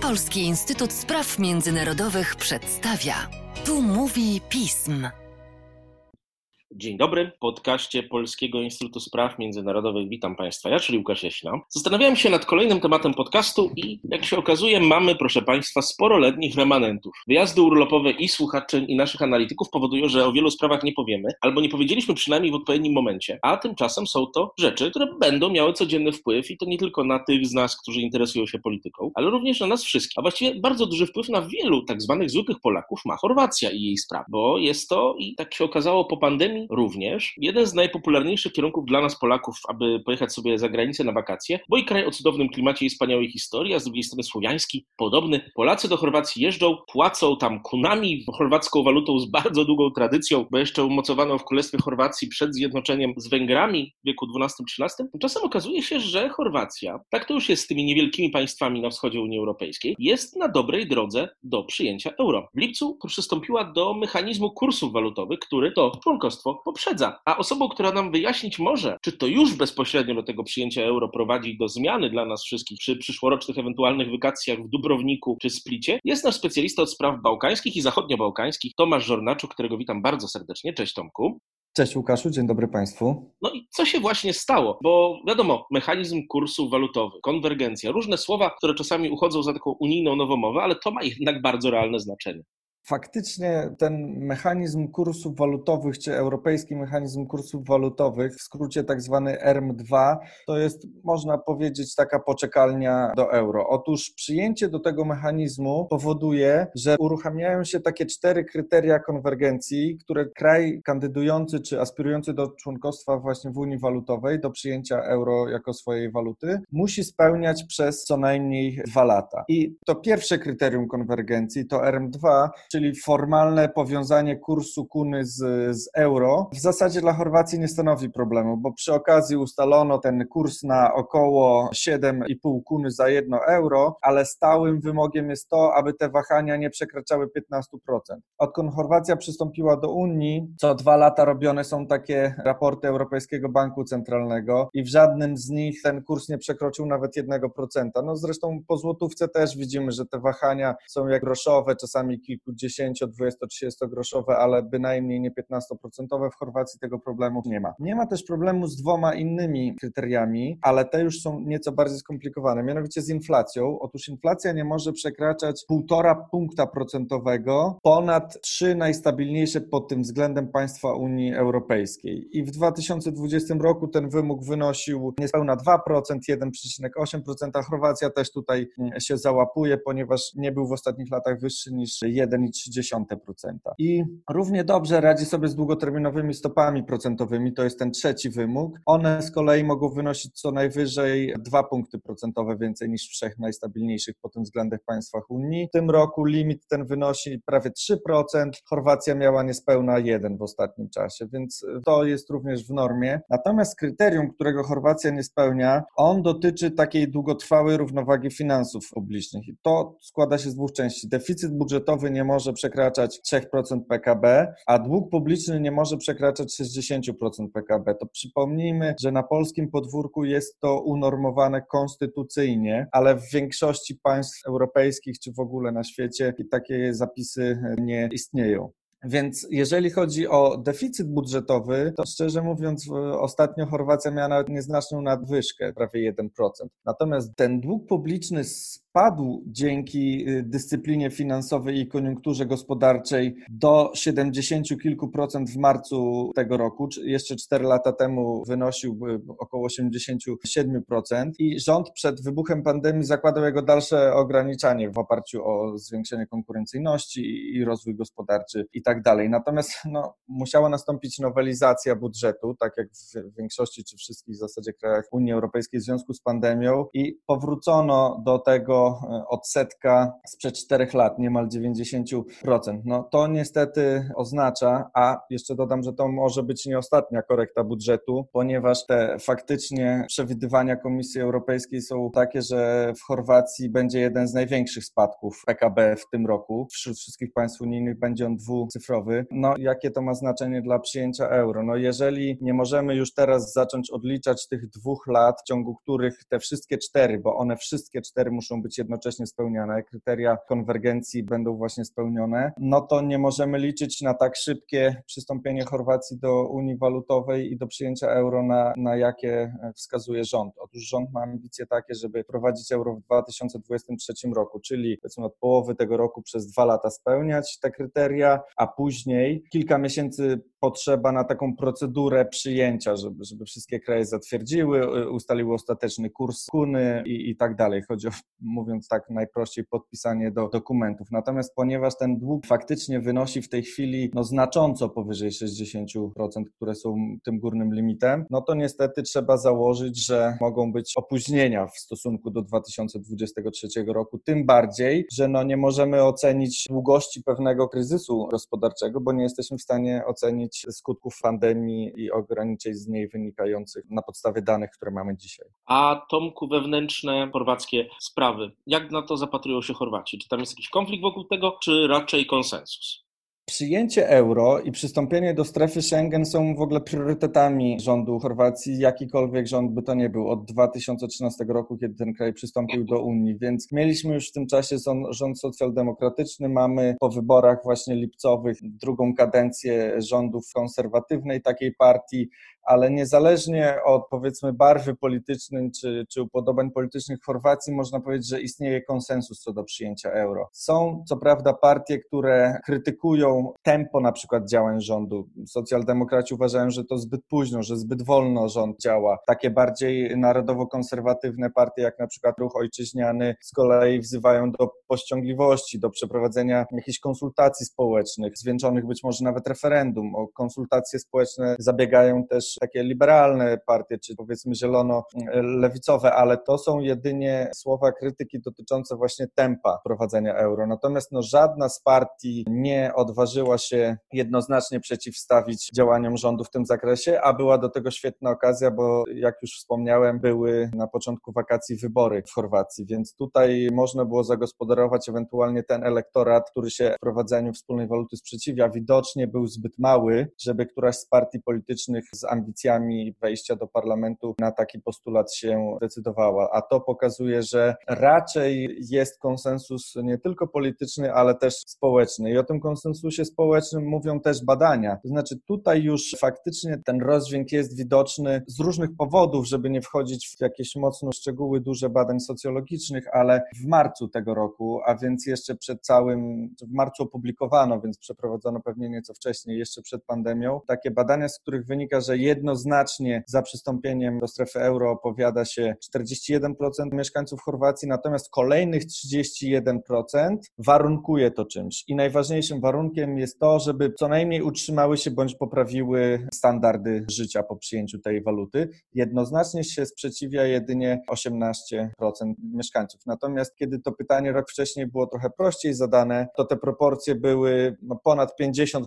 Polski Instytut Spraw Międzynarodowych przedstawia. Tu mówi pism. Dzień dobry, podcaście Polskiego Instytutu Spraw Międzynarodowych witam Państwa, ja, czyli Łukasz Jaśna. Zastanawiałem się nad kolejnym tematem podcastu i jak się okazuje mamy, proszę Państwa, sporo letnich remanentów. Wyjazdy urlopowe i słuchaczy i naszych analityków powodują, że o wielu sprawach nie powiemy, albo nie powiedzieliśmy przynajmniej w odpowiednim momencie, a tymczasem są to rzeczy, które będą miały codzienny wpływ i to nie tylko na tych z nas, którzy interesują się polityką, ale również na nas wszystkich. A właściwie bardzo duży wpływ na wielu tak zwanych zwykłych Polaków ma Chorwacja i jej sprawa, bo jest to, i tak się okazało po pandemii, również jeden z najpopularniejszych kierunków dla nas Polaków, aby pojechać sobie za granicę na wakacje, bo i kraj o cudownym klimacie i wspaniałej historii, a z drugiej strony słowiański, podobny. Polacy do Chorwacji jeżdżą, płacą tam kunami, chorwacką walutą z bardzo długą tradycją, bo jeszcze umocowano w Królestwie Chorwacji przed zjednoczeniem z Węgrami w wieku XII-XIII. Tymczasem okazuje się, że Chorwacja, tak to już jest z tymi niewielkimi państwami na wschodzie Unii Europejskiej, jest na dobrej drodze do przyjęcia euro. W lipcu przystąpiła do mechanizmu kursów walutowych, który to członkostwo poprzedza. A osobą, która nam wyjaśnić może, czy to już bezpośrednio do tego przyjęcia euro prowadzi do zmiany dla nas wszystkich przy przyszłorocznych ewentualnych wykacjach w Dubrowniku czy Splicie, jest nasz specjalista od spraw bałkańskich i zachodniobałkańskich, Tomasz Żornaczuk, którego witam bardzo serdecznie. Cześć Tomku. Cześć Łukaszu, dzień dobry Państwu. No i co się właśnie stało? Bo wiadomo, mechanizm kursów walutowych, konwergencja, różne słowa, które czasami uchodzą za taką unijną nowomowę, ale to ma jednak bardzo realne znaczenie. Faktycznie ten mechanizm kursów walutowych, czy europejski mechanizm kursów walutowych, w skrócie tak zwany ERM2, to jest, można powiedzieć, taka poczekalnia do euro. Otóż przyjęcie do tego mechanizmu powoduje, że uruchamiają się takie cztery kryteria konwergencji, które kraj kandydujący czy aspirujący do członkostwa właśnie w Unii Walutowej, do przyjęcia euro jako swojej waluty, musi spełniać przez co najmniej dwa lata. I to pierwsze kryterium konwergencji, to ERM2, czyli formalne powiązanie kursu kuny z, z euro, w zasadzie dla Chorwacji nie stanowi problemu, bo przy okazji ustalono ten kurs na około 7,5 kuny za jedno euro, ale stałym wymogiem jest to, aby te wahania nie przekraczały 15%. Odkąd Chorwacja przystąpiła do Unii, co dwa lata robione są takie raporty Europejskiego Banku Centralnego i w żadnym z nich ten kurs nie przekroczył nawet 1%. No zresztą po złotówce też widzimy, że te wahania są jak groszowe, czasami kilkudziesiąt 10, 20, 30 groszowe, ale bynajmniej nie 15% w Chorwacji tego problemu nie ma. Nie ma też problemu z dwoma innymi kryteriami, ale te już są nieco bardziej skomplikowane, mianowicie z inflacją. Otóż inflacja nie może przekraczać 1,5 punkta procentowego ponad trzy najstabilniejsze pod tym względem państwa Unii Europejskiej. I w 2020 roku ten wymóg wynosił niespełna 2%, 1,8%, a Chorwacja też tutaj się załapuje, ponieważ nie był w ostatnich latach wyższy niż 1,3%. 0,3%. I równie dobrze radzi sobie z długoterminowymi stopami procentowymi, to jest ten trzeci wymóg. One z kolei mogą wynosić co najwyżej 2 punkty procentowe więcej niż w trzech najstabilniejszych pod tym względem państwach Unii. W tym roku limit ten wynosi prawie 3%, Chorwacja miała niespełna 1 w ostatnim czasie, więc to jest również w normie. Natomiast kryterium, którego Chorwacja nie spełnia, on dotyczy takiej długotrwałej równowagi finansów publicznych. I to składa się z dwóch części. Deficyt budżetowy nie może może przekraczać 3% PKB, a dług publiczny nie może przekraczać 60% PKB. To przypomnijmy, że na polskim podwórku jest to unormowane konstytucyjnie, ale w większości państw europejskich czy w ogóle na świecie takie zapisy nie istnieją. Więc jeżeli chodzi o deficyt budżetowy, to szczerze mówiąc, ostatnio Chorwacja miała nawet nieznaczną nadwyżkę, prawie 1%. Natomiast ten dług publiczny spadł dzięki y, dyscyplinie finansowej i koniunkturze gospodarczej do 70 kilku procent w marcu tego roku. Jeszcze 4 lata temu wynosił około 87% i rząd przed wybuchem pandemii zakładał jego dalsze ograniczanie w oparciu o zwiększenie konkurencyjności i rozwój gospodarczy i tak dalej. Natomiast no, musiała nastąpić nowelizacja budżetu, tak jak w większości czy wszystkich w zasadzie krajach Unii Europejskiej w związku z pandemią i powrócono do tego E, odsetka sprzed czterech lat, niemal 90%. No to niestety oznacza, a jeszcze dodam, że to może być nie ostatnia korekta budżetu, ponieważ te faktycznie przewidywania Komisji Europejskiej są takie, że w Chorwacji będzie jeden z największych spadków PKB w tym roku. Wśród wszystkich państw unijnych będzie on dwucyfrowy. No jakie to ma znaczenie dla przyjęcia euro? No jeżeli nie możemy już teraz zacząć odliczać tych dwóch lat, w ciągu których te wszystkie cztery, bo one wszystkie cztery muszą być jednocześnie spełniane, kryteria konwergencji będą właśnie spełnione, no to nie możemy liczyć na tak szybkie przystąpienie Chorwacji do Unii Walutowej i do przyjęcia euro, na, na jakie wskazuje rząd. Otóż rząd ma ambicje takie, żeby prowadzić euro w 2023 roku, czyli powiedzmy od połowy tego roku przez dwa lata spełniać te kryteria, a później kilka miesięcy potrzeba na taką procedurę przyjęcia, żeby, żeby wszystkie kraje zatwierdziły, ustaliły ostateczny kurs kuny i, i tak dalej. Chodzi o, mówiąc tak najprościej, podpisanie do dokumentów. Natomiast ponieważ ten dług faktycznie wynosi w tej chwili no, znacząco powyżej 60%, które są tym górnym limitem, no to niestety trzeba założyć, że mogą być opóźnienia w stosunku do 2023 roku, tym bardziej, że no nie możemy ocenić długości pewnego kryzysu gospodarczego, bo nie jesteśmy w stanie ocenić skutków pandemii i ograniczeń z niej wynikających na podstawie danych, które mamy dzisiaj. A Tomku, wewnętrzne chorwackie sprawy, jak na to zapatrują się Chorwaci? Czy tam jest jakiś konflikt wokół tego, czy raczej konsensus? Przyjęcie euro i przystąpienie do strefy Schengen są w ogóle priorytetami rządu Chorwacji, jakikolwiek rząd by to nie był, od 2013 roku, kiedy ten kraj przystąpił do Unii. Więc mieliśmy już w tym czasie rząd socjaldemokratyczny, mamy po wyborach właśnie lipcowych drugą kadencję rządów konserwatywnej takiej partii ale niezależnie od powiedzmy barwy politycznej czy, czy upodobań politycznych Chorwacji, można powiedzieć, że istnieje konsensus co do przyjęcia euro. Są co prawda partie, które krytykują tempo na przykład działań rządu. Socjaldemokraci uważają, że to zbyt późno, że zbyt wolno rząd działa. Takie bardziej narodowo-konserwatywne partie, jak na przykład Ruch Ojczyźniany, z kolei wzywają do pościągliwości, do przeprowadzenia jakichś konsultacji społecznych, zwieńczonych być może nawet referendum. O konsultacje społeczne zabiegają też takie liberalne partie, czy powiedzmy zielono-lewicowe, ale to są jedynie słowa krytyki dotyczące właśnie tempa prowadzenia euro. Natomiast no, żadna z partii nie odważyła się jednoznacznie przeciwstawić działaniom rządu w tym zakresie, a była do tego świetna okazja, bo jak już wspomniałem, były na początku wakacji wybory w Chorwacji, więc tutaj można było zagospodarować ewentualnie ten elektorat, który się wprowadzeniu wspólnej waluty sprzeciwia. Widocznie był zbyt mały, żeby któraś z partii politycznych z ambicjami wejścia do parlamentu na taki postulat się decydowała. A to pokazuje, że raczej jest konsensus nie tylko polityczny, ale też społeczny. I o tym konsensusie społecznym mówią też badania. To znaczy tutaj już faktycznie ten rozdźwięk jest widoczny z różnych powodów, żeby nie wchodzić w jakieś mocno szczegóły duże badań socjologicznych, ale w marcu tego roku, a więc jeszcze przed całym, w marcu opublikowano, więc przeprowadzono pewnie nieco wcześniej, jeszcze przed pandemią, takie badania, z których wynika, że jednoznacznie za przystąpieniem do strefy euro opowiada się 41% mieszkańców Chorwacji, natomiast kolejnych 31% warunkuje to czymś. I najważniejszym warunkiem jest to, żeby co najmniej utrzymały się bądź poprawiły standardy życia po przyjęciu tej waluty. Jednoznacznie się sprzeciwia jedynie 18% mieszkańców. Natomiast kiedy to pytanie rok wcześniej było trochę prościej zadane, to te proporcje były no, ponad 50%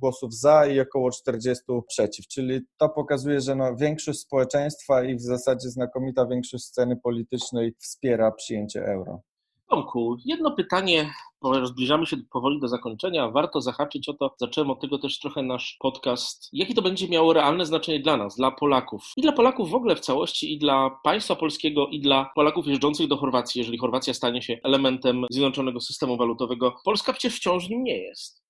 głosów za i około 40% przeciw, czyli to pokazuje, że no, większość społeczeństwa i w zasadzie znakomita większość sceny politycznej wspiera przyjęcie euro. Tomku, jedno pytanie, bo zbliżamy się powoli do zakończenia. Warto zahaczyć o to, zacząłem od tego też trochę nasz podcast. Jakie to będzie miało realne znaczenie dla nas, dla Polaków? I dla Polaków w ogóle w całości, i dla państwa polskiego, i dla Polaków jeżdżących do Chorwacji, jeżeli Chorwacja stanie się elementem zjednoczonego systemu walutowego. Polska przecież wciąż nim nie jest.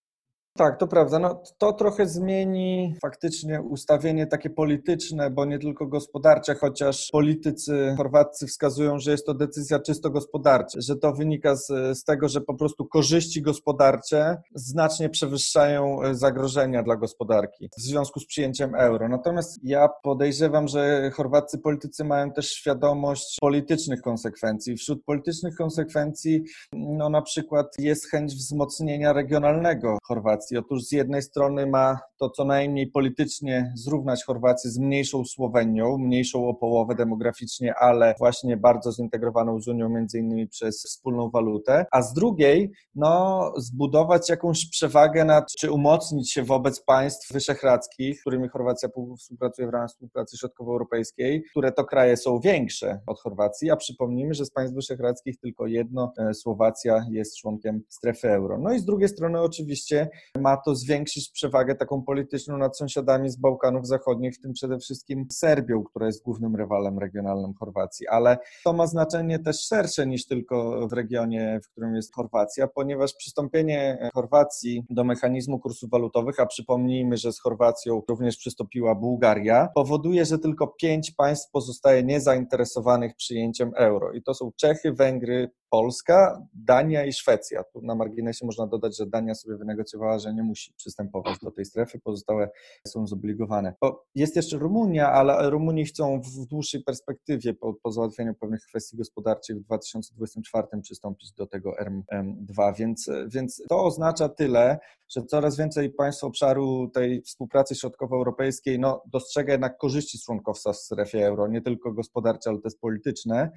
Tak, to prawda. No, to trochę zmieni faktycznie ustawienie takie polityczne, bo nie tylko gospodarcze, chociaż politycy chorwaccy wskazują, że jest to decyzja czysto gospodarcza, że to wynika z, z tego, że po prostu korzyści gospodarcze znacznie przewyższają e, zagrożenia dla gospodarki w związku z przyjęciem euro. Natomiast ja podejrzewam, że chorwaccy politycy mają też świadomość politycznych konsekwencji. Wśród politycznych konsekwencji, no na przykład jest chęć wzmocnienia regionalnego Chorwacji Otóż z jednej strony ma to co najmniej politycznie zrównać Chorwację z mniejszą Słowenią, mniejszą o połowę demograficznie, ale właśnie bardzo zintegrowaną z Unią, między innymi przez wspólną walutę, a z drugiej, no, zbudować jakąś przewagę nad, czy umocnić się wobec państw wyszehradzkich, z którymi Chorwacja współpracuje w ramach współpracy środkowoeuropejskiej, które to kraje są większe od Chorwacji, a przypomnijmy, że z państw wyszehradzkich tylko jedno, e, Słowacja jest członkiem strefy euro. No i z drugiej strony oczywiście ma to zwiększyć przewagę taką polityczną nad sąsiadami z Bałkanów Zachodnich, w tym przede wszystkim Serbią, która jest głównym rywalem regionalnym Chorwacji. Ale to ma znaczenie też szersze niż tylko w regionie, w którym jest Chorwacja, ponieważ przystąpienie Chorwacji do mechanizmu kursów walutowych, a przypomnijmy, że z Chorwacją również przystąpiła Bułgaria, powoduje, że tylko pięć państw pozostaje niezainteresowanych przyjęciem euro. I to są Czechy, Węgry, Polska, Dania i Szwecja. Tu na marginesie można dodać, że Dania sobie wynegocjowała, że nie musi przystępować do tej strefy, pozostałe są zobligowane. Bo jest jeszcze Rumunia, ale Rumunii chcą w dłuższej perspektywie, po, po załatwieniu pewnych kwestii gospodarczych w 2024 przystąpić do tego RM2, więc, więc to oznacza tyle, że coraz więcej państw obszaru tej współpracy środkowoeuropejskiej no, dostrzega jednak korzyści członkowstwa w strefie euro, nie tylko gospodarcze, ale też polityczne.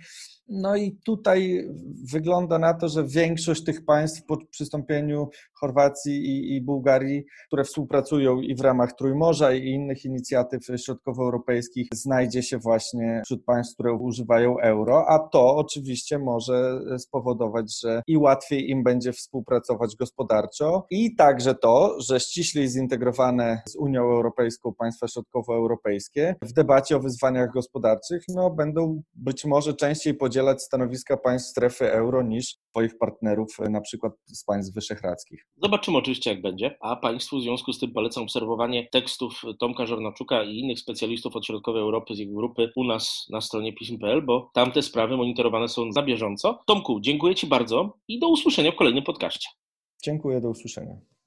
No i tutaj wygląda na to, że większość tych państw po przystąpieniu Chorwacji i, i Bułgarii, które współpracują i w ramach Trójmorza i innych inicjatyw środkowoeuropejskich, znajdzie się właśnie wśród państw, które używają euro, a to oczywiście może spowodować, że i łatwiej im będzie współpracować gospodarczo. I także to, że ściślej zintegrowane z Unią Europejską państwa środkowoeuropejskie w debacie o wyzwaniach gospodarczych no, będą być może częściej podzielać stanowiska państw strefy euro niż swoich partnerów, e, na przykład z państw wyszehradzkich. Zobaczymy oczywiście, jak będzie, a Państwu w związku z tym polecam obserwowanie tekstów Tomka Żornaczuka i innych specjalistów od Środkowej Europy z jego grupy u nas na stronie pism.pl, bo tam te sprawy monitorowane są na bieżąco. Tomku, dziękuję Ci bardzo i do usłyszenia w kolejnym podcaście. Dziękuję, do usłyszenia.